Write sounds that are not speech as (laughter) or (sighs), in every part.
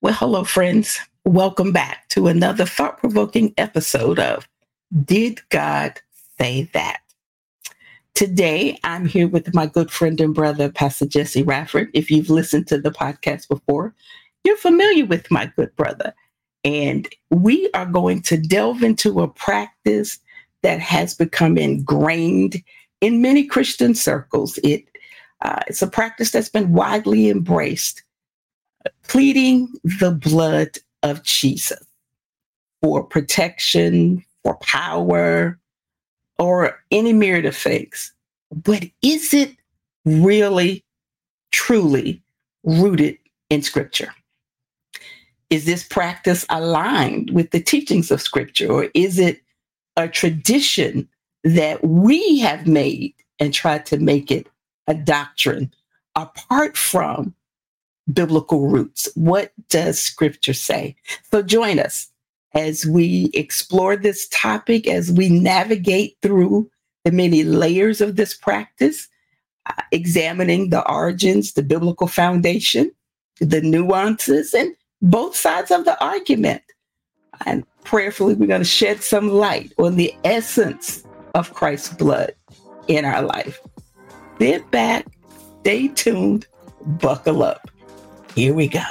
Well, hello, friends. Welcome back to another thought provoking episode of Did God Say That? Today, I'm here with my good friend and brother, Pastor Jesse Rafford. If you've listened to the podcast before, you're familiar with my good brother. And we are going to delve into a practice that has become ingrained in many Christian circles. It, uh, it's a practice that's been widely embraced pleading the blood of Jesus for protection, for power, or any myriad of things. But is it really, truly rooted in Scripture? Is this practice aligned with the teachings of Scripture, or is it a tradition that we have made and tried to make it a doctrine apart from biblical roots. What does scripture say? So join us as we explore this topic, as we navigate through the many layers of this practice, uh, examining the origins, the biblical foundation, the nuances, and both sides of the argument. And prayerfully, we're going to shed some light on the essence of Christ's blood in our life. Sit back, stay tuned, buckle up. Here we go.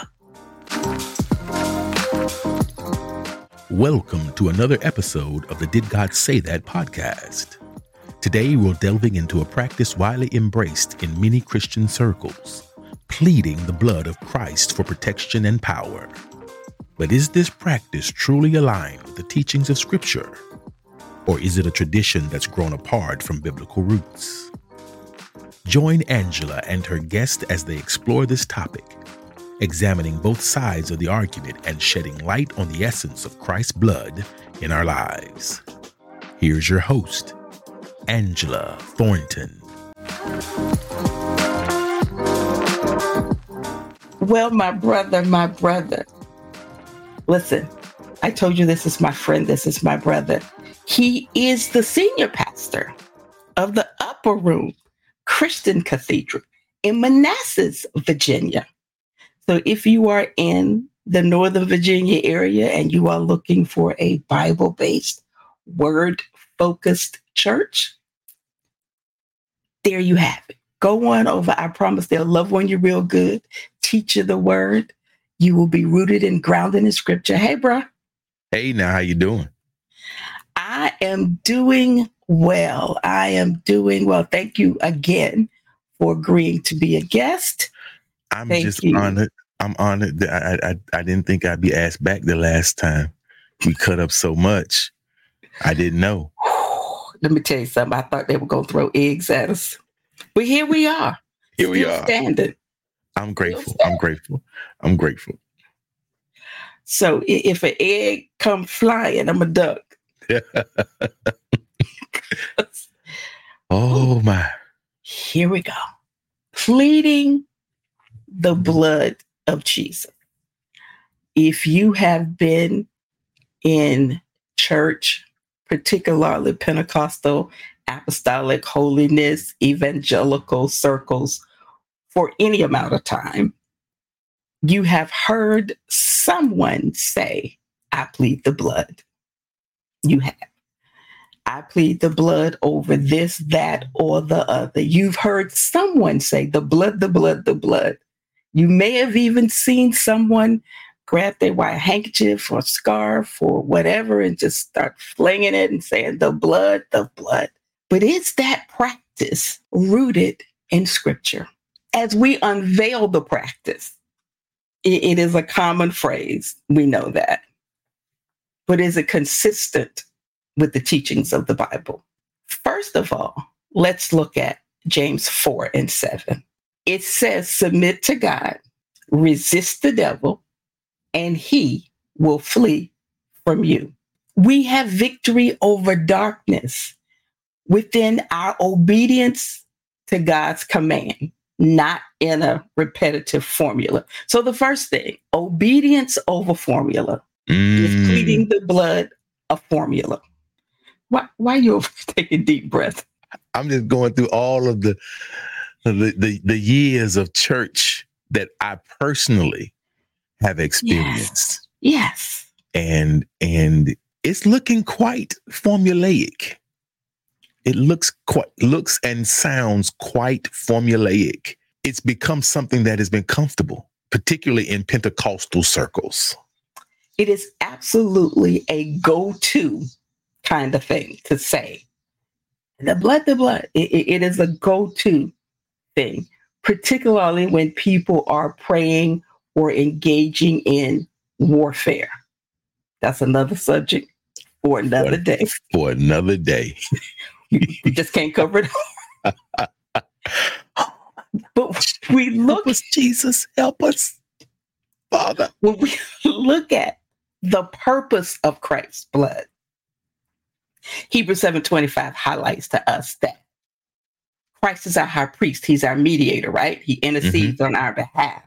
Welcome to another episode of the Did God Say That podcast. Today, we're delving into a practice widely embraced in many Christian circles, pleading the blood of Christ for protection and power. But is this practice truly aligned with the teachings of Scripture? Or is it a tradition that's grown apart from biblical roots? Join Angela and her guest as they explore this topic examining both sides of the argument and shedding light on the essence of Christ's blood in our lives. Here's your host, Angela Thornton. Well, my brother, my brother, listen, I told you this is my friend, this is my brother. He is the senior pastor of the Upper Room Christian Cathedral in Manassas, Virginia. So if you are in the Northern Virginia area and you are looking for a Bible based, word focused church, there you have it. Go on over. I promise they'll love when you're real good, teach you the word. You will be rooted and grounded in scripture. Hey, bro. Hey, now how you doing? I am doing well. I am doing well. Thank you again for agreeing to be a guest. I'm Thank just you. honored. I'm honored that I, I I didn't think I'd be asked back the last time. We cut up so much. I didn't know. (sighs) Let me tell you something. I thought they were gonna throw eggs at us. But here we are. Here we are. Standing. I'm grateful. I'm grateful. I'm grateful. So if an egg come flying, I'm a duck. (laughs) oh my. Here we go. Pleading the blood of Jesus. If you have been in church, particularly Pentecostal, apostolic, holiness, evangelical circles for any amount of time, you have heard someone say, I plead the blood. You have. I plead the blood over this, that, or the other. You've heard someone say, the blood, the blood, the blood. You may have even seen someone grab their white handkerchief or scarf or whatever and just start flinging it and saying, the blood, the blood. But is that practice rooted in scripture? As we unveil the practice, it, it is a common phrase. We know that. But is it consistent with the teachings of the Bible? First of all, let's look at James 4 and 7 it says, submit to God, resist the devil, and he will flee from you. We have victory over darkness within our obedience to God's command, not in a repetitive formula. So, the first thing obedience over formula mm. is pleading the blood of formula. Why, why are you (laughs) taking deep breath? I'm just going through all of the the, the, the years of church that I personally have experienced. Yes. yes. And and it's looking quite formulaic. It looks quite looks and sounds quite formulaic. It's become something that has been comfortable, particularly in Pentecostal circles. It is absolutely a go-to kind of thing to say. The blood, the blood. it, it is a go-to thing, particularly when people are praying or engaging in warfare. That's another subject for another day. For another day. you just can't cover it (laughs) but we look help us, Jesus, help us. Father. When we (laughs) look at the purpose of Christ's blood, Hebrews 7:25 highlights to us that Christ is our high priest. He's our mediator, right? He intercedes mm-hmm. on our behalf.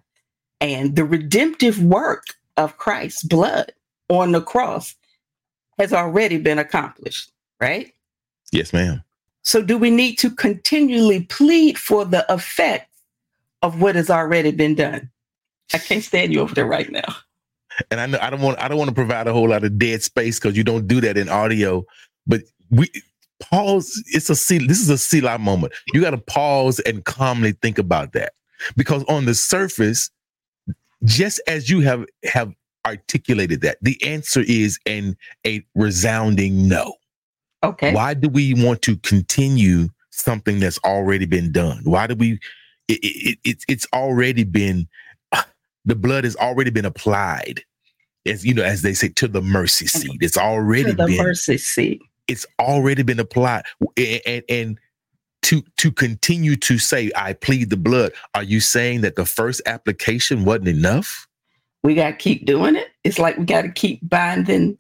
And the redemptive work of Christ's blood on the cross has already been accomplished, right? Yes, ma'am. So, do we need to continually plead for the effect of what has already been done? I can't stand you over there right now. And I know I don't want I don't want to provide a whole lot of dead space because you don't do that in audio. But we pause. It's a C. This is a Selah moment. You got to pause and calmly think about that because on the surface, just as you have have articulated that, the answer is an a resounding no. Okay. Why do we want to continue something that's already been done? Why do we? It, it, it it's already been (sighs) the blood has already been applied, as you know, as they say, to the mercy seat. It's already to the been mercy seat. It's already been applied, and, and, and to to continue to say, "I plead the blood." Are you saying that the first application wasn't enough? We got to keep doing it. It's like we got to keep binding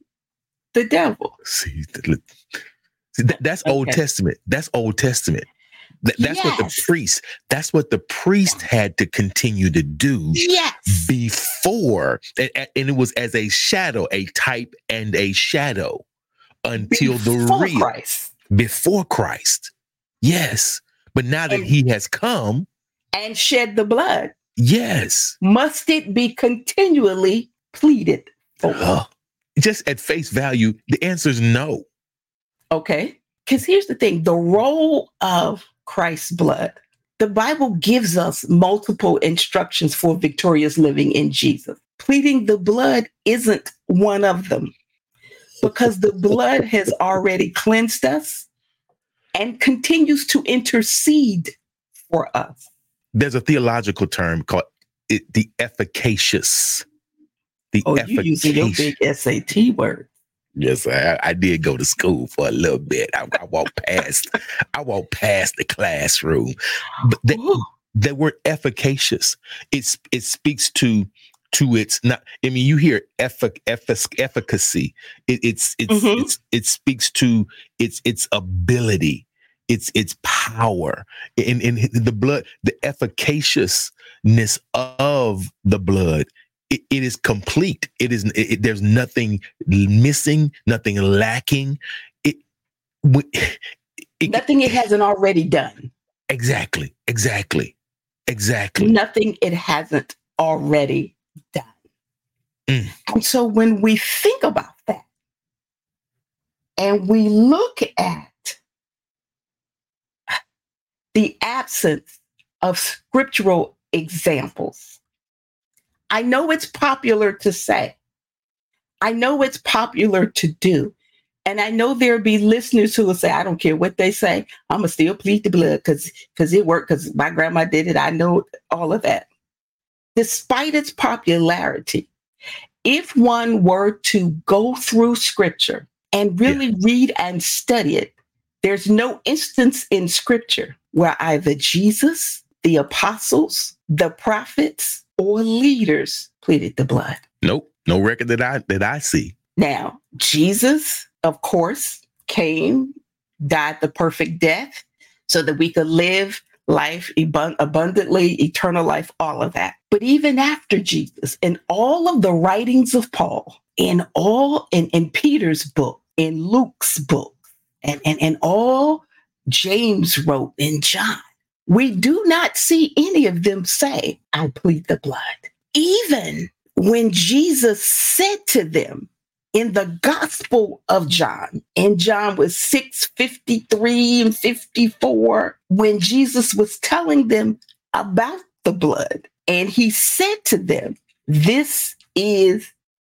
the devil. See, See, that, that's okay. Old Testament. That's Old Testament. Th- that's yes. what the priest. That's what the priest had to continue to do. Yes. Before, and, and it was as a shadow, a type and a shadow, until before the real Christ. before Christ. Yes, but now that and, He has come and shed the blood, yes, must it be continually pleaded for? Uh, just at face value, the answer is no. Okay. Because here's the thing the role of Christ's blood, the Bible gives us multiple instructions for victorious living in Jesus. Pleading the blood isn't one of them because the blood has already cleansed us and continues to intercede for us. There's a theological term called it, the efficacious. The oh, efficacious. you using your big SAT word. Yes, I, I did go to school for a little bit. I, I walked past, I walked past the classroom, but they, they were efficacious. It's it speaks to to its not. I mean, you hear effic, effic, efficacy. It, it's it's, mm-hmm. it's it speaks to its its ability, its its power, in in the blood, the efficaciousness of the blood it, it is complete. It is. It, there's nothing missing, nothing lacking. It, it, nothing it hasn't already done. Exactly. Exactly. Exactly. Nothing it hasn't already done. Mm. And so when we think about that, and we look at the absence of scriptural examples I know it's popular to say. I know it's popular to do. And I know there'll be listeners who will say, I don't care what they say. I'm gonna still plead the blood because because it worked, because my grandma did it. I know all of that. Despite its popularity, if one were to go through scripture and really yeah. read and study it, there's no instance in scripture where either Jesus, the apostles, the prophets, or leaders pleaded the blood. Nope, no record that I that I see. Now, Jesus, of course, came, died the perfect death so that we could live life abundantly, eternal life, all of that. But even after Jesus, in all of the writings of Paul, in all in, in Peter's book, in Luke's book, and, and, and all James wrote in John, we do not see any of them say, I plead the blood. Even when Jesus said to them in the Gospel of John, and John was 6 53 and 54, when Jesus was telling them about the blood, and he said to them, This is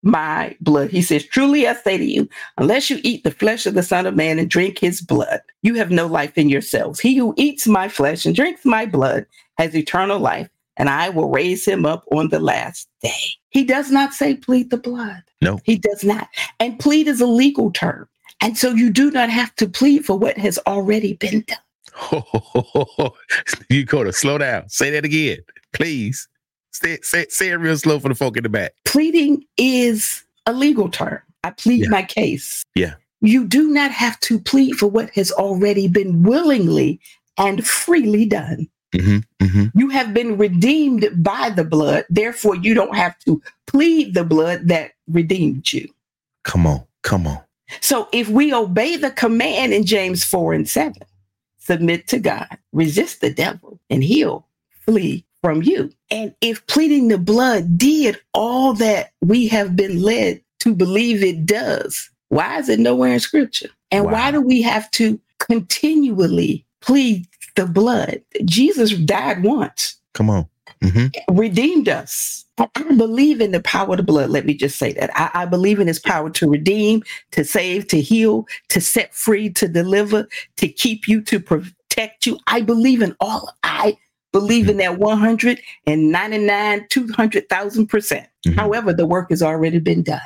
my blood. He says, Truly I say to you, unless you eat the flesh of the Son of Man and drink his blood, you have no life in yourselves. He who eats my flesh and drinks my blood has eternal life, and I will raise him up on the last day. He does not say plead the blood. No. He does not. And plead is a legal term. And so you do not have to plead for what has already been done. (laughs) you go to slow down. Say that again, please. Say, say, say it real slow for the folk in the back. Pleading is a legal term. I plead Yeah. my case. Yeah. You do not have to plead for what has already been willingly and freely done. Hmm hmm You have been redeemed by the blood. Therefore, you don't have to plead the blood that redeemed you. Come on. Come on. So if we obey the command in James 4 and 7, submit to God, resist the devil, and he'll flee from you. And if pleading the blood did all that we have been led to believe it does, why is it nowhere in scripture? And Wow. why do we have to continually plead the blood? Jesus died once Come on. hmm redeemed us. I believe in the power of the blood. Let me just say that. I, I believe in his power to redeem, to save, to heal, to set free, to deliver, to keep you, to protect you. I believe in all. I believe in that 199, 200,000 percent. Mhm. However, the work has already been done.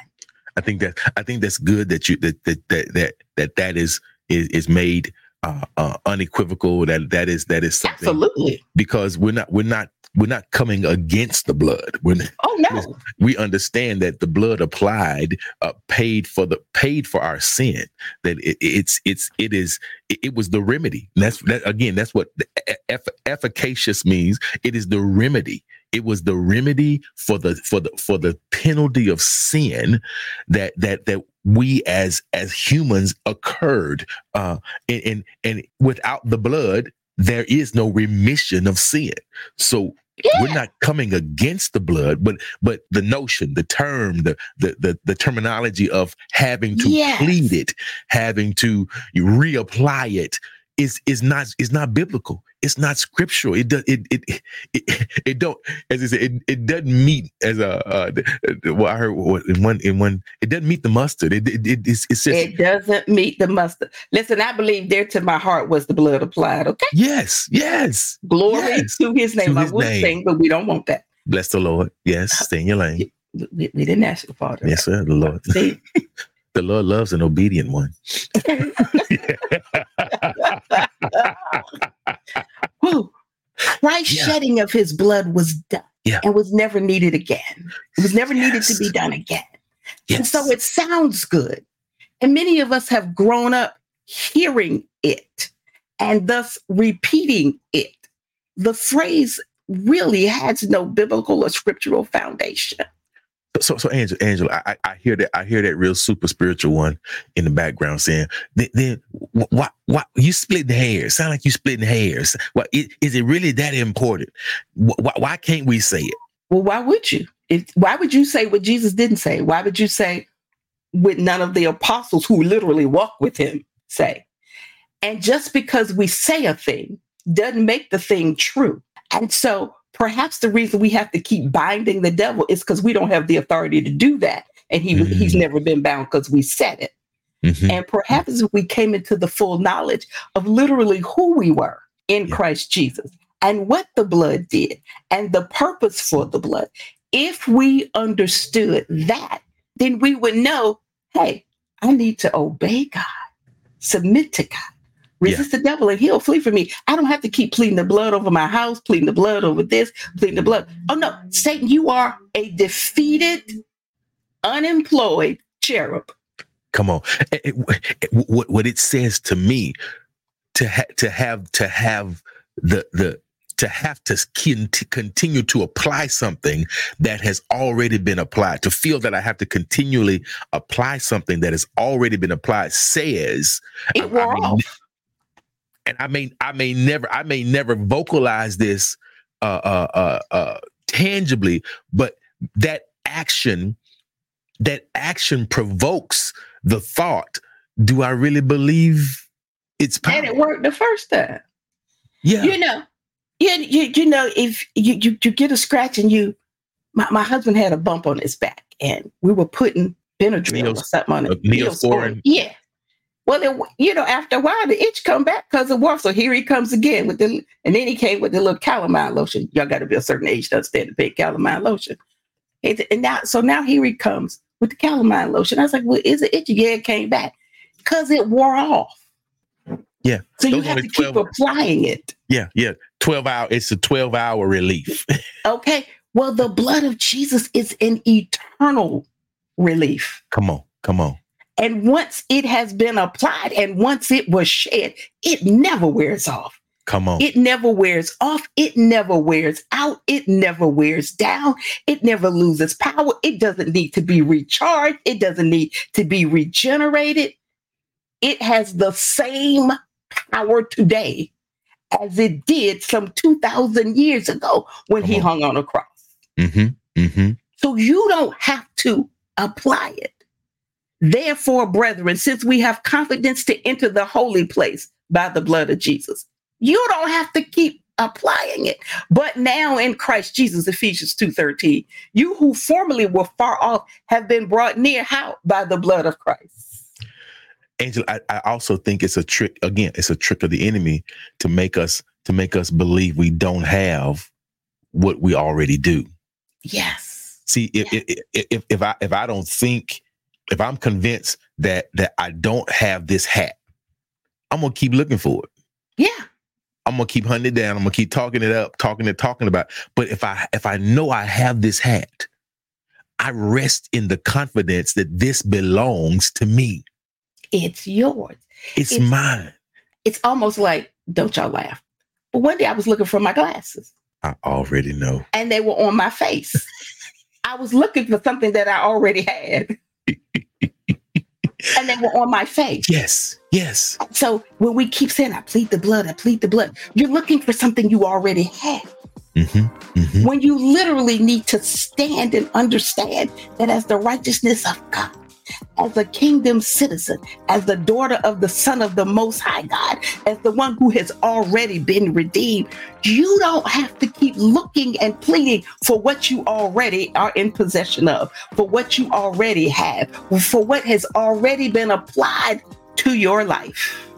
I think that I think that's good that you that that that that that, that is is is made uh, uh, unequivocal. That that is that is something Absolutely. because we're not we're not we're not coming against the blood. We're not- Oh, no. we understand that the blood applied uh, paid for the paid for our sin. That it, it's it's it is it, it was the remedy. And that's that again. That's what eff- efficacious means. It is the remedy. It was the remedy for the for the for the penalty of sin that that that we as as humans occurred. Uh, and and, and without the blood, there is no remission of sin. So we're not coming against the blood, but but the notion, the term, the the the, the terminology of having to Yes. plead it, having to reapply it is is not is not biblical. It's not scriptural. It does it it it, (laughs) it don't as I said it, it doesn't meet as a uh, well I heard what- in one in one it doesn't meet the mustard. It, it, it it's, it's just It doesn't meet the mustard. Listen, I believe there to my heart was the blood applied. Okay. yes yes Glory Yes. to his name. To I his would name. sing, but we don't want that. bless the Lord. Yes, stay in your lane. We, we didn't ask the Father. Yes, sir. The Lord See, (laughs) (laughs) the Lord loves an obedient one. Whew. Christ's Yeah. shedding of his blood was done Yeah. and was never needed again. It was never needed to be done again. And so it sounds good. And many of us have grown up hearing it and thus repeating it. The phrase really has no biblical or scriptural foundation. So, so Angela, Angela, I, I hear that. I hear that real super spiritual one in the background saying, "Then, then wh- why, why you splitting hairs? Sound like you splitting hairs? What is is it really that important? Why, why can't we say it? Well, why would you? If, why would you say what Jesus didn't say? Why would you say what none of the apostles who literally walked with him say? And just because we say a thing doesn't make the thing true. And so perhaps the reason we have to keep binding the devil is because we don't have the authority to do that. And he Mm. he's never been bound because we said it. Mhm. And perhaps if we came into the full knowledge of literally who we were in Yeah. Christ Jesus and what the blood did and the purpose for the blood, if we understood that, then we would know hey, I need to obey God, submit to God, resist the devil, and he'll flee from me. I don't have to keep pleading the blood over my house, pleading the blood over this, pleading the blood. Oh no, Satan, you are a defeated, unemployed cherub. Come on. Eh, eh, eh, What what it says to me to ha- to have to have the the to have to continue to apply something that has already been applied to feel that I have to continually apply something that has already been applied says It I- I mean, off. And I may I may never I may never vocalize this uh uh uh, uh tangibly but that action, that action provokes the thought, do I really believe it's power? And it worked the first time. Yeah. You know, you, you, you know, if you, you, you get a scratch and you, my, my husband had a bump on his back and we were putting Benadryl Neos- or something on uh, it. Neosporin. Yeah. Well, it, you know, after a while, the itch come back because of war. So here he comes again with the, and then he came with the little calamine lotion. Y'all got to be a certain age to understand the big calamine lotion. It- and now, so now here he comes with the calamine lotion. I was like, well, is it itchy? Yeah, it came back because it wore off. Yeah. So you have to keep 12 applying it. Yeah. Yeah. 12 hour. It's a 12 hour relief. (laughs) Okay. Well, the blood of Jesus is an eternal relief. come on. Come on. And once it has been applied and once it was shed, it never wears off. Come on. It never wears off. It never wears out. It never wears down. It never loses power. It doesn't need to be recharged. It doesn't need to be regenerated. It has the same power today as it did some 2,000 years ago when Come he on. hung on a cross. mm-hmm. Mm-hmm. So you don't have to apply it. Therefore, brethren, since we have confidence to enter the holy place by the blood of Jesus, you don't have to keep applying it. But now in Christ Jesus, Ephesians 2:13, you who formerly were far off have been brought near how? By the blood of Christ. Angela, I, I also think it's a trick. Again, it's a trick of the enemy to make us to make us believe we don't have what we already do. Yes. See, if if, if if I if I don't think if I'm convinced that that I don't have this hat, I'm gonna keep looking for it. Yeah. I'm gonna keep hunting it down. I'm gonna keep talking it up, talking it, talking about. It. But if I if I know I have this hat, I rest in the confidence that this belongs to me. It's yours. It's, It's- mine. It's almost like, don't y'all laugh. But one day I was looking for my glasses. I already know. and they were on my face. (laughs) I was looking for something that I already had. And they were on my face. Yes, yes. So when we keep saying, I plead the blood, I plead the blood, you're looking for something you already have. Mm-hmm, mm-hmm. When you literally need to stand and understand that as the righteousness of God, as a kingdom citizen, as the daughter of the Son of the Most High God, as the one who has already been redeemed, you don't have to keep looking and pleading for what you already are in possession of, for what you already have, for what has already been applied to your life.